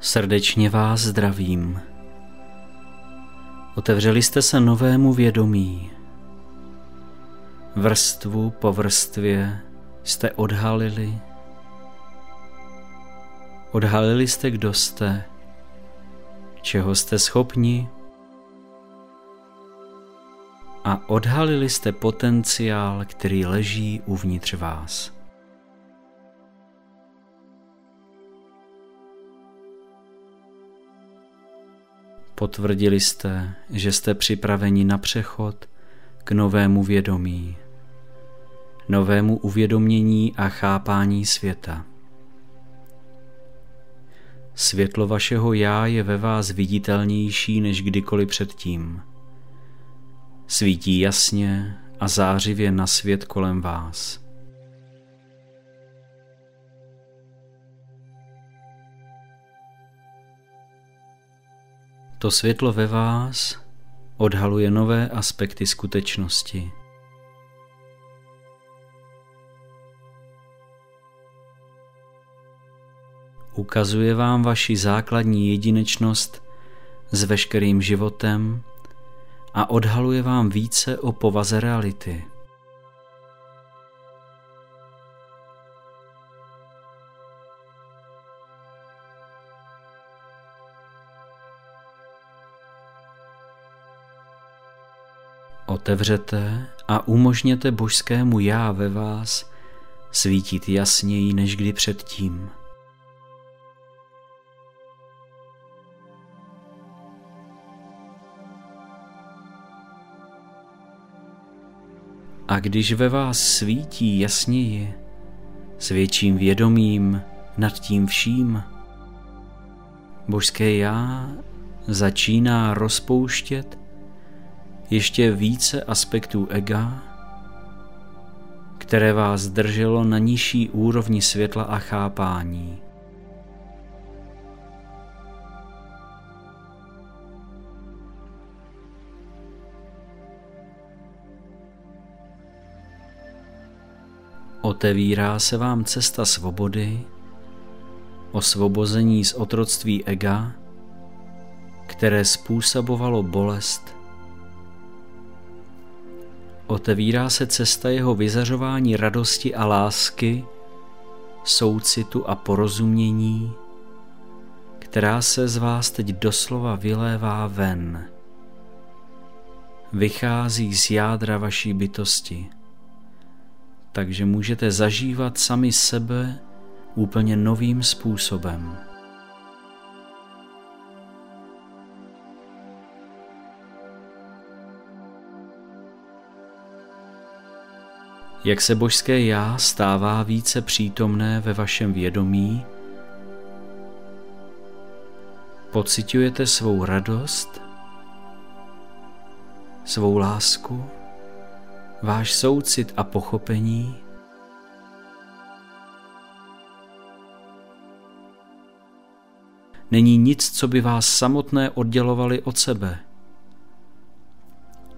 Srdečně vás zdravím. Otevřeli jste se novému vědomí. Vrstvu po vrstvě jste odhalili. Odhalili jste, kdo jste, čeho jste schopni a odhalili jste potenciál, který leží uvnitř vás. Potvrdili jste, že jste připraveni na přechod k novému vědomí, novému uvědomění a chápání světa. Světlo vašeho já je ve vás viditelnější než kdykoliv předtím. Svítí jasně a zářivě na svět kolem vás. To světlo ve vás odhaluje nové aspekty skutečnosti. Ukazuje vám vaši základní jedinečnost s veškerým životem a odhaluje vám více o povaze reality. Otevřete a umožněte božskému já ve vás svítit jasněji než kdy předtím. A když ve vás svítí jasněji, s větším vědomím nad tím vším, božské já začíná rozpouštět ještě více aspektů ega, které vás drželo na nižší úrovni světla a chápání. Otevírá se vám cesta svobody, osvobození z otroctví ega, které způsobovalo bolest. Otevírá se cesta jeho vyzařování radosti a lásky, soucitu a porozumění, která se z vás teď doslova vylévá ven. Vychází z jádra vaší bytosti takže můžete zažívat sami sebe úplně novým způsobem. Jak se božské já stává více přítomné ve vašem vědomí, pocitujete svou radost, svou lásku, váš soucit a pochopení není nic, co by vás samotné oddělovali od sebe.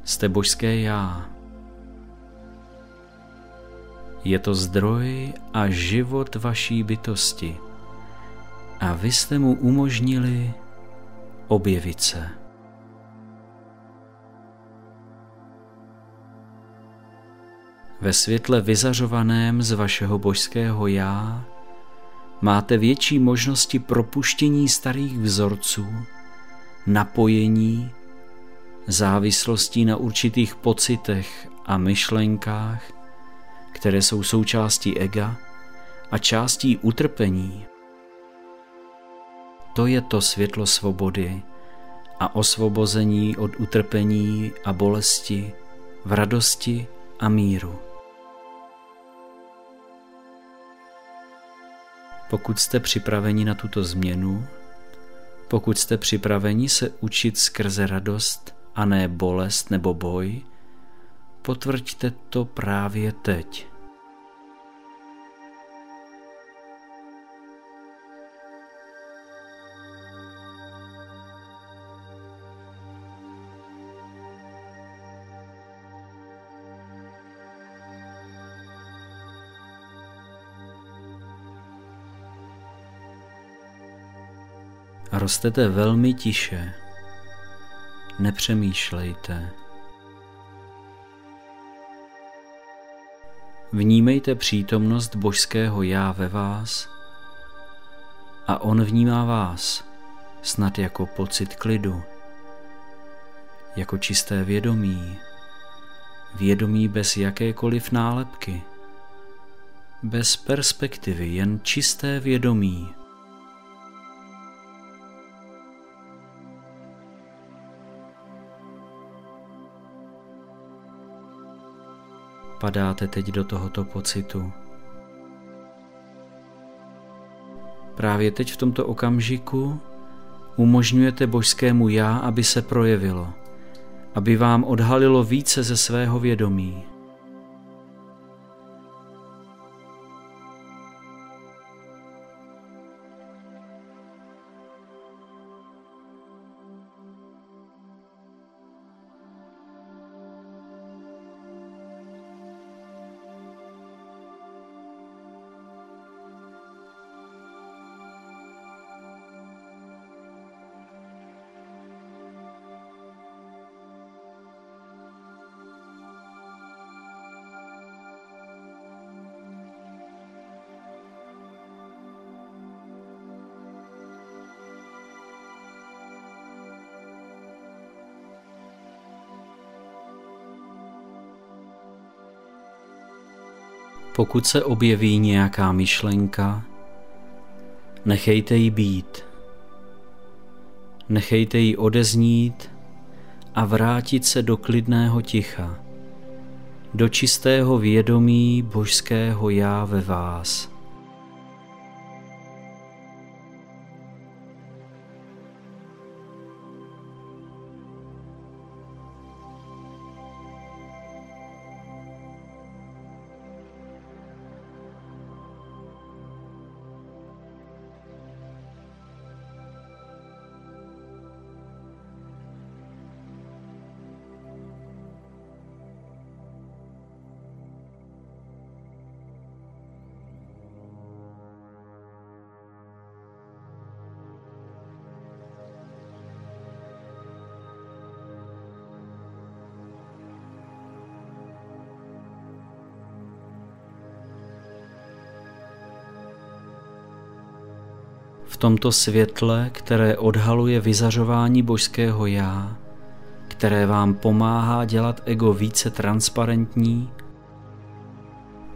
Jste božské já. Je to zdroj a život vaší bytosti a vy jste mu umožnili objevit se. Ve světle vyzařovaném z vašeho božského já máte větší možnosti propuštění starých vzorců, napojení, závislostí na určitých pocitech a myšlenkách, které jsou součástí ega a částí utrpení. To je to světlo svobody a osvobození od utrpení a bolesti v radosti a míru. Pokud jste připraveni na tuto změnu, pokud jste připraveni se učit skrze radost a ne bolest nebo boj, potvrďte to právě teď. Rostete velmi tiše. Nepřemýšlejte. Vnímejte přítomnost božského já ve vás a on vnímá vás snad jako pocit klidu, jako čisté vědomí, vědomí bez jakékoliv nálepky, bez perspektivy, jen čisté vědomí. Padáte teď do tohoto pocitu. Právě teď v tomto okamžiku umožňujete božskému já, aby se projevilo, aby vám odhalilo více ze svého vědomí. Pokud se objeví nějaká myšlenka, nechejte ji být. Nechejte ji odeznít a vrátit se do klidného ticha, do čistého vědomí božského já ve vás. Tomto světle, které odhaluje vyzařování božského já, které vám pomáhá dělat ego více transparentní,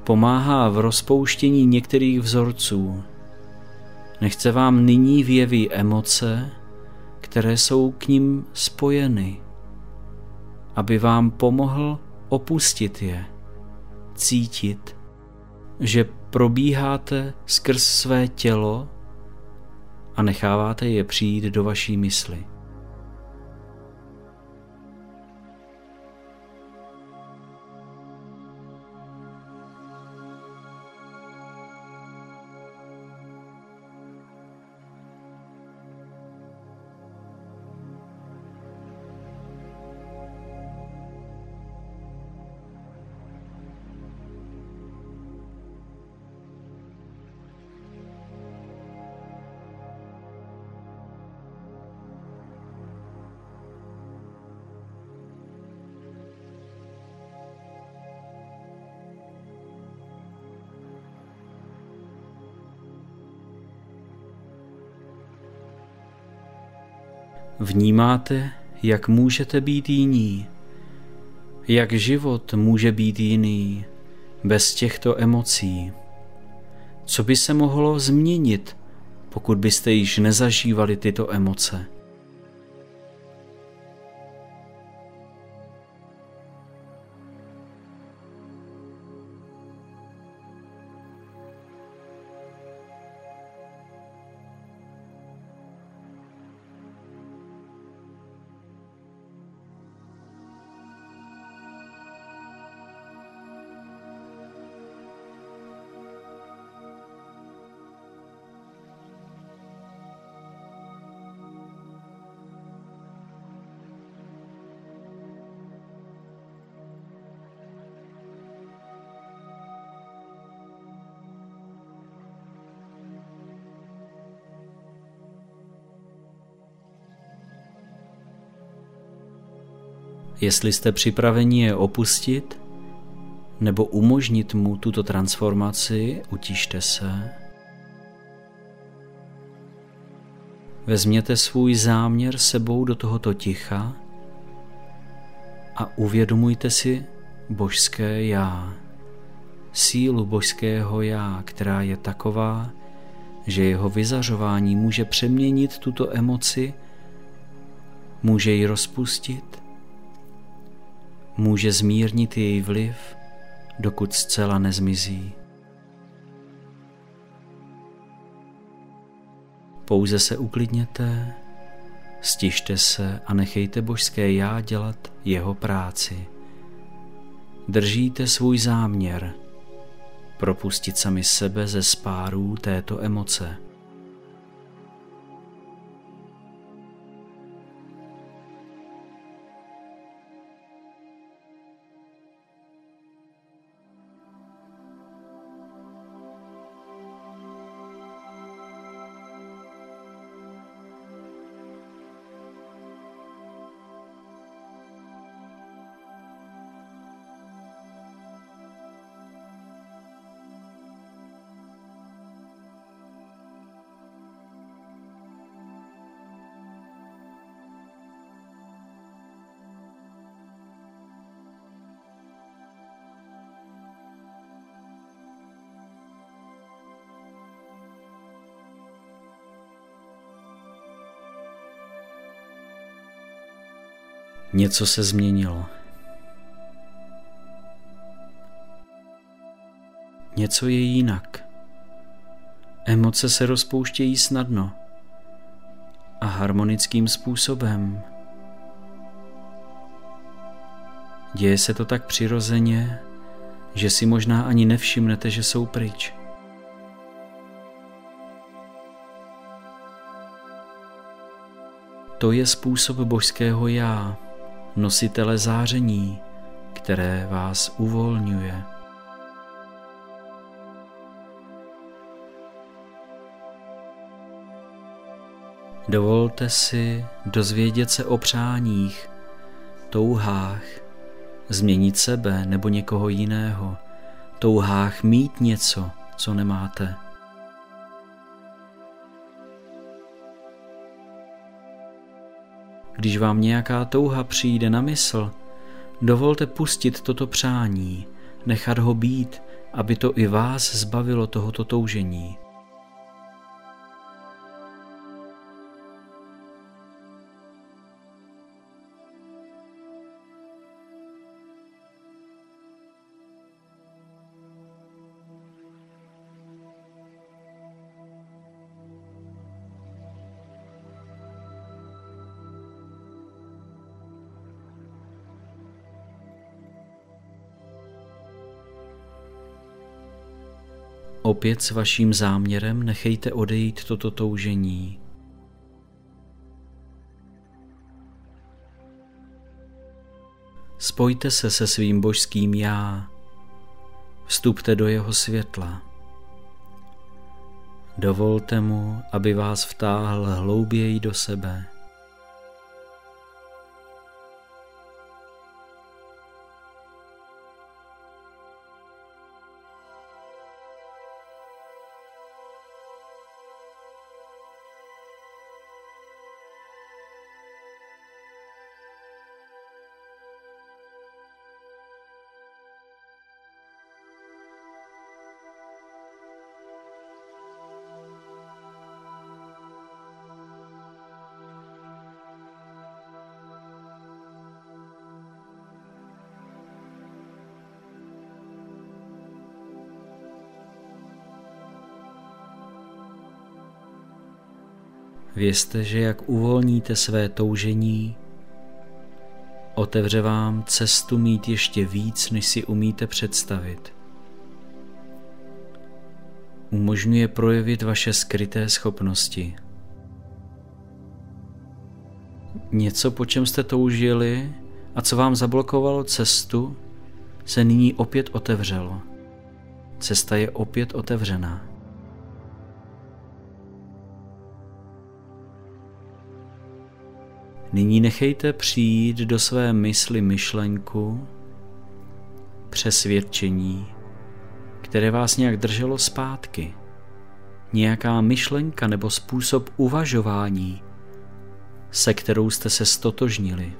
pomáhá v rozpouštění některých vzorců. Nechce vám nyní věví emoce, které jsou k ním spojeny, aby vám pomohl opustit je, cítit, že probíháte skrz své tělo a necháváte je přijít do vaší mysli. Vnímáte, jak můžete být jiní, jak život může být jiný bez těchto emocí. Co by se mohlo změnit, pokud byste již nezažívali tyto emoce? Jestli jste připraveni je opustit nebo umožnit mu tuto transformaci, utište se. Vezměte svůj záměr sebou do tohoto ticha a uvědomujte si božské já, sílu božského já, která je taková, že jeho vyzařování může přeměnit tuto emoci, může ji rozpustit, může zmírnit její vliv, dokud zcela nezmizí. Pouze se uklidněte, stište se a nechejte božské já dělat jeho práci. Držíte svůj záměr propustit sami sebe ze spárů této emoce. Něco se změnilo. Něco je jinak. Emoce se rozpouštějí snadno a harmonickým způsobem. Děje se to tak přirozeně, že si možná ani nevšimnete, že jsou pryč. To je způsob božského já nositele záření, které vás uvolňuje. Dovolte si dozvědět se o přáních, touhách, změnit sebe nebo někoho jiného, touhách mít něco, co nemáte. Když vám nějaká touha přijde na mysl, dovolte pustit toto přání, nechat ho být, aby to i vás zbavilo tohoto toužení. Opět s vaším záměrem nechejte odejít toto toužení. Spojte se se svým božským já. Vstupte do jeho světla. Dovolte mu, aby vás vtáhl hlouběji do sebe. Vězte, že jak uvolníte své toužení, otevře vám cestu mít ještě víc, než si umíte představit. Umožňuje projevit vaše skryté schopnosti. Něco, po čem jste toužili a co vám zablokovalo cestu, se nyní opět otevřelo. Cesta je opět otevřená. Nyní nechejte přijít do své mysli myšlenku, přesvědčení, které vás nějak drželo zpátky. Nějaká myšlenka nebo způsob uvažování, se kterou jste se stotožnili.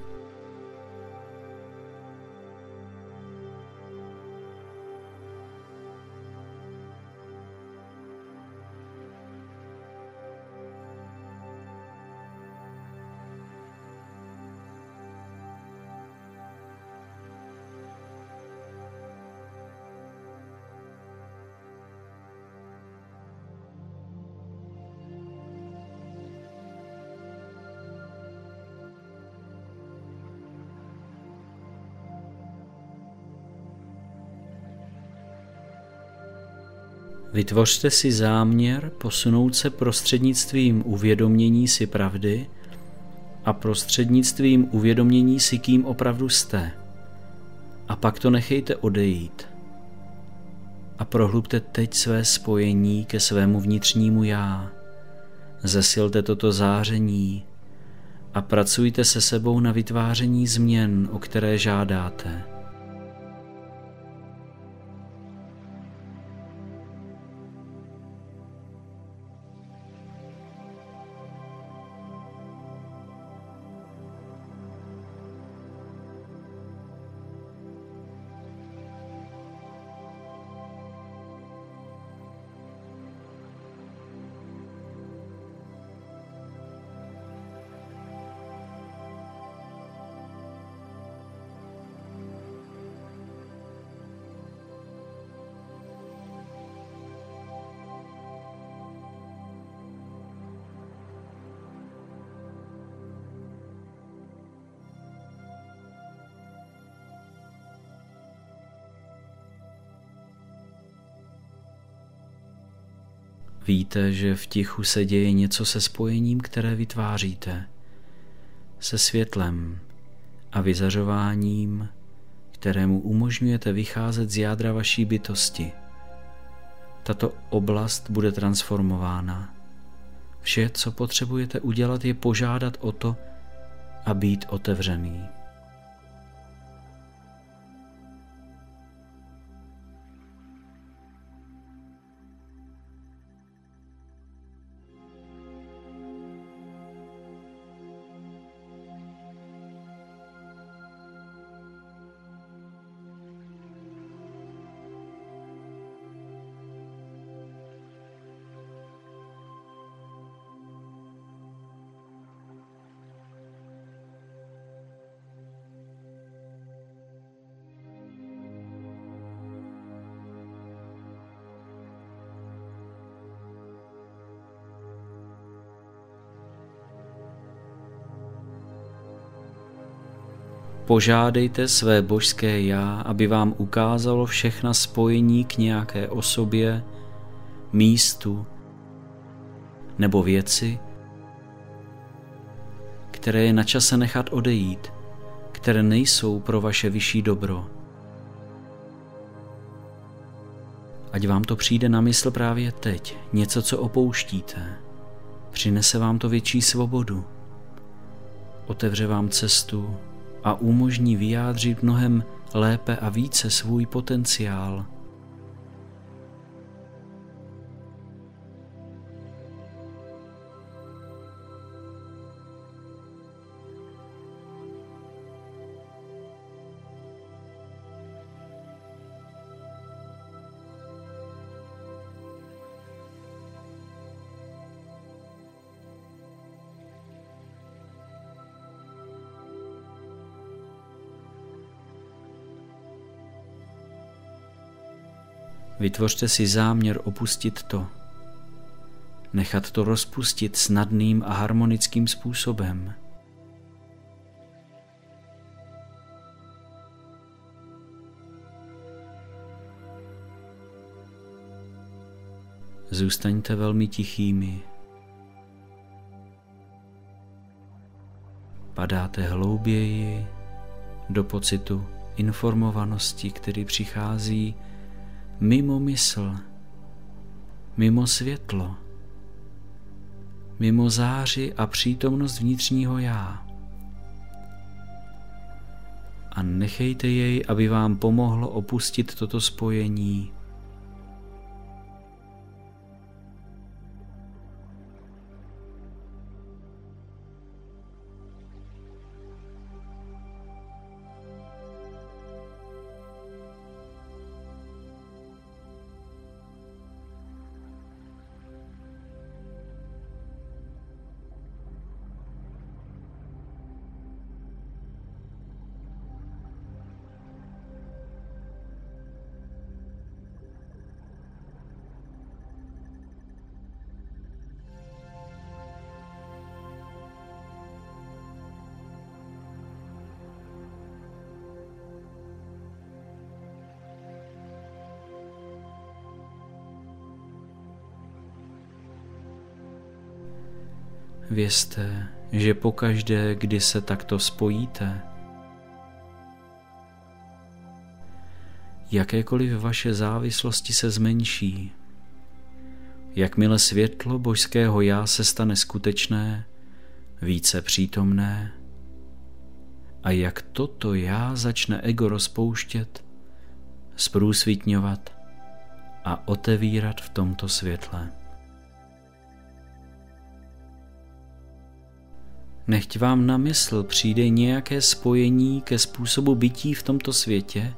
Vytvořte si záměr posunout se prostřednictvím uvědomění si pravdy a prostřednictvím uvědomění si, kým opravdu jste. A pak to nechejte odejít. A prohlubte teď své spojení ke svému vnitřnímu já. Zesilte toto záření a pracujte se sebou na vytváření změn, o které žádáte. Víte, že v tichu se děje něco se spojením, které vytváříte, se světlem a vyzařováním, kterému umožňujete vycházet z jádra vaší bytosti. Tato oblast bude transformována. Vše, co potřebujete udělat, je požádat o to a být otevřený. Požádejte své božské já, aby vám ukázalo všechna spojení k nějaké osobě, místu nebo věci, které je na čase nechat odejít, které nejsou pro vaše vyšší dobro. Ať vám to přijde na mysl právě teď, něco, co opouštíte. Přinese vám to větší svobodu. Otevře vám cestu a umožní vyjádřit mnohem lépe a více svůj potenciál. Vytvořte si záměr opustit to, nechat to rozpustit snadným a harmonickým způsobem. Zůstaňte velmi tichými. Padáte hlouběji do pocitu informovanosti, který přichází mimo mysl, mimo světlo, mimo záři a přítomnost vnitřního já. A nechejte jej, aby vám pomohlo opustit toto spojení Vězte, že pokaždé, kdy se takto spojíte, jakékoliv vaše závislosti se zmenší. Jakmile světlo božského já se stane skutečné, více přítomné, a jak toto já začne ego rozpouštět, zprůsvitňovat a otevírat v tomto světle. Nechť vám na mysl přijde nějaké spojení ke způsobu bytí v tomto světě,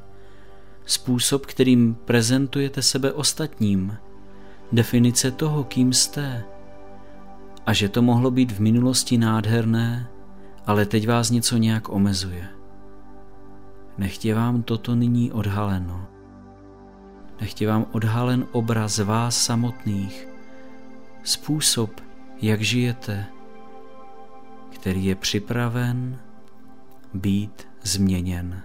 způsob, kterým prezentujete sebe ostatním, definice toho, kým jste, a že to mohlo být v minulosti nádherné, ale teď vás něco nějak omezuje. Nechtě vám toto nyní odhaleno. Nechtě vám odhalen obraz vás samotných, způsob, jak žijete, který je připraven být změněn.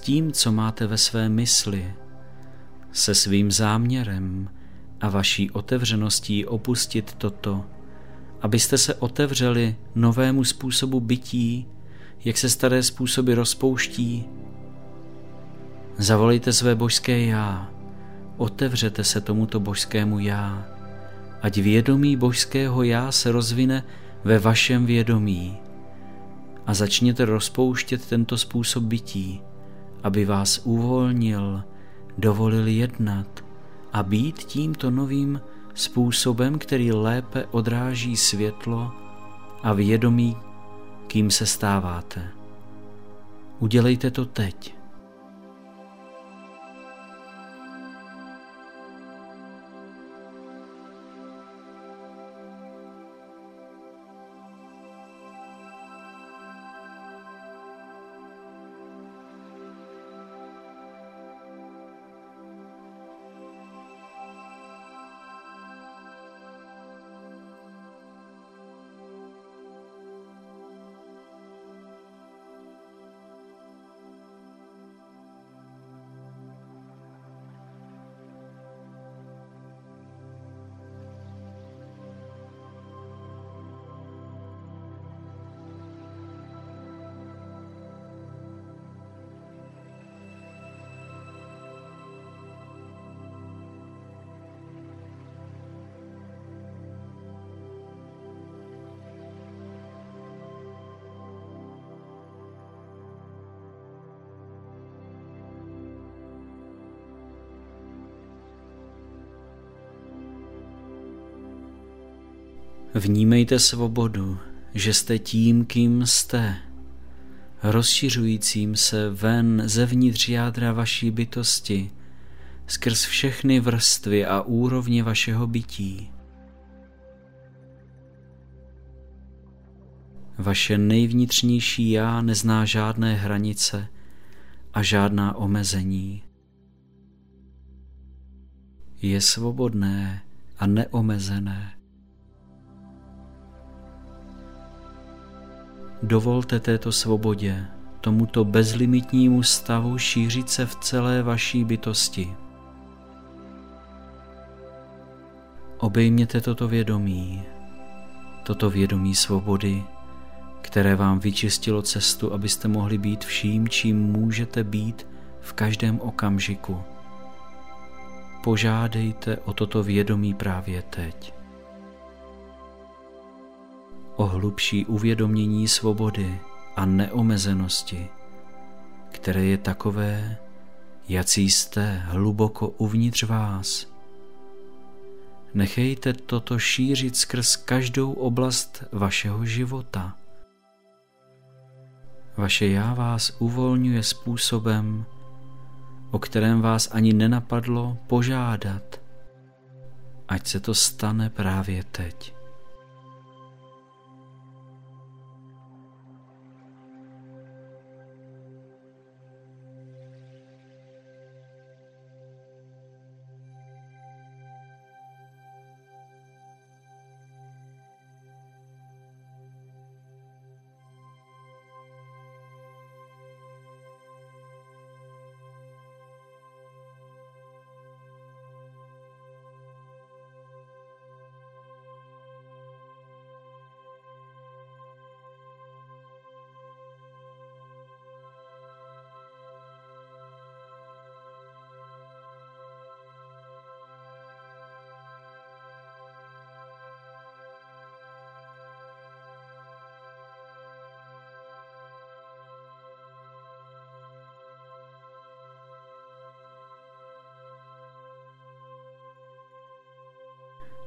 Tím, co máte ve své mysli, se svým záměrem a vaší otevřeností opustit toto, abyste se otevřeli novému způsobu bytí, jak se staré způsoby rozpouští. Zavolejte své božské já, otevřete se tomuto božskému já, ať vědomí božského já se rozvine ve vašem vědomí a začněte rozpouštět tento způsob bytí, aby vás uvolnil, dovolil jednat a být tímto novým způsobem, který lépe odráží světlo a vědomí, kým se stáváte. Udělejte to teď. Vnímejte svobodu, že jste tím, kým jste, rozšiřujícím se ven zevnitř jádra vaší bytosti, skrz všechny vrstvy a úrovně vašeho bytí. Vaše nejvnitřnější já nezná žádné hranice a žádná omezení. Je svobodné a neomezené. Dovolte této svobodě tomuto bezlimitnímu stavu šířit se v celé vaší bytosti. Obejměte toto vědomí, toto vědomí svobody, které vám vyčistilo cestu, abyste mohli být vším, čím můžete být v každém okamžiku. Požádejte o toto vědomí právě teď. O hlubší uvědomění svobody a neomezenosti, které je takové, jací jste hluboko uvnitř vás. Nechejte toto šířit skrz každou oblast vašeho života. Vaše já vás uvolňuje způsobem, o kterém vás ani nenapadlo požádat, ať se to stane právě teď.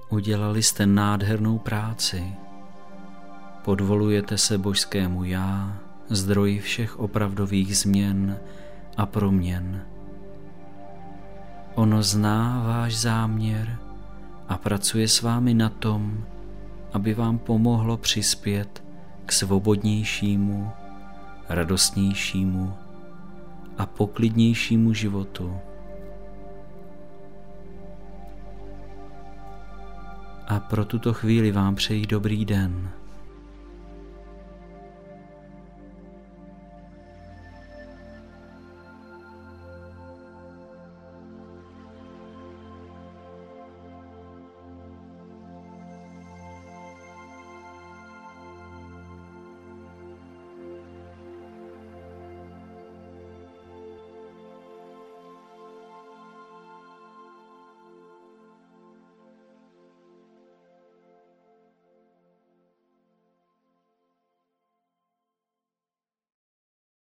Udělali jste nádhernou práci. Podvolujete se božskému já, zdroji všech opravdových změn a proměn. Ono zná váš záměr a pracuje s vámi na tom, aby vám pomohlo přispět k svobodnějšímu, radostnějšímu a poklidnějšímu životu. A pro tuto chvíli vám přeji dobrý den.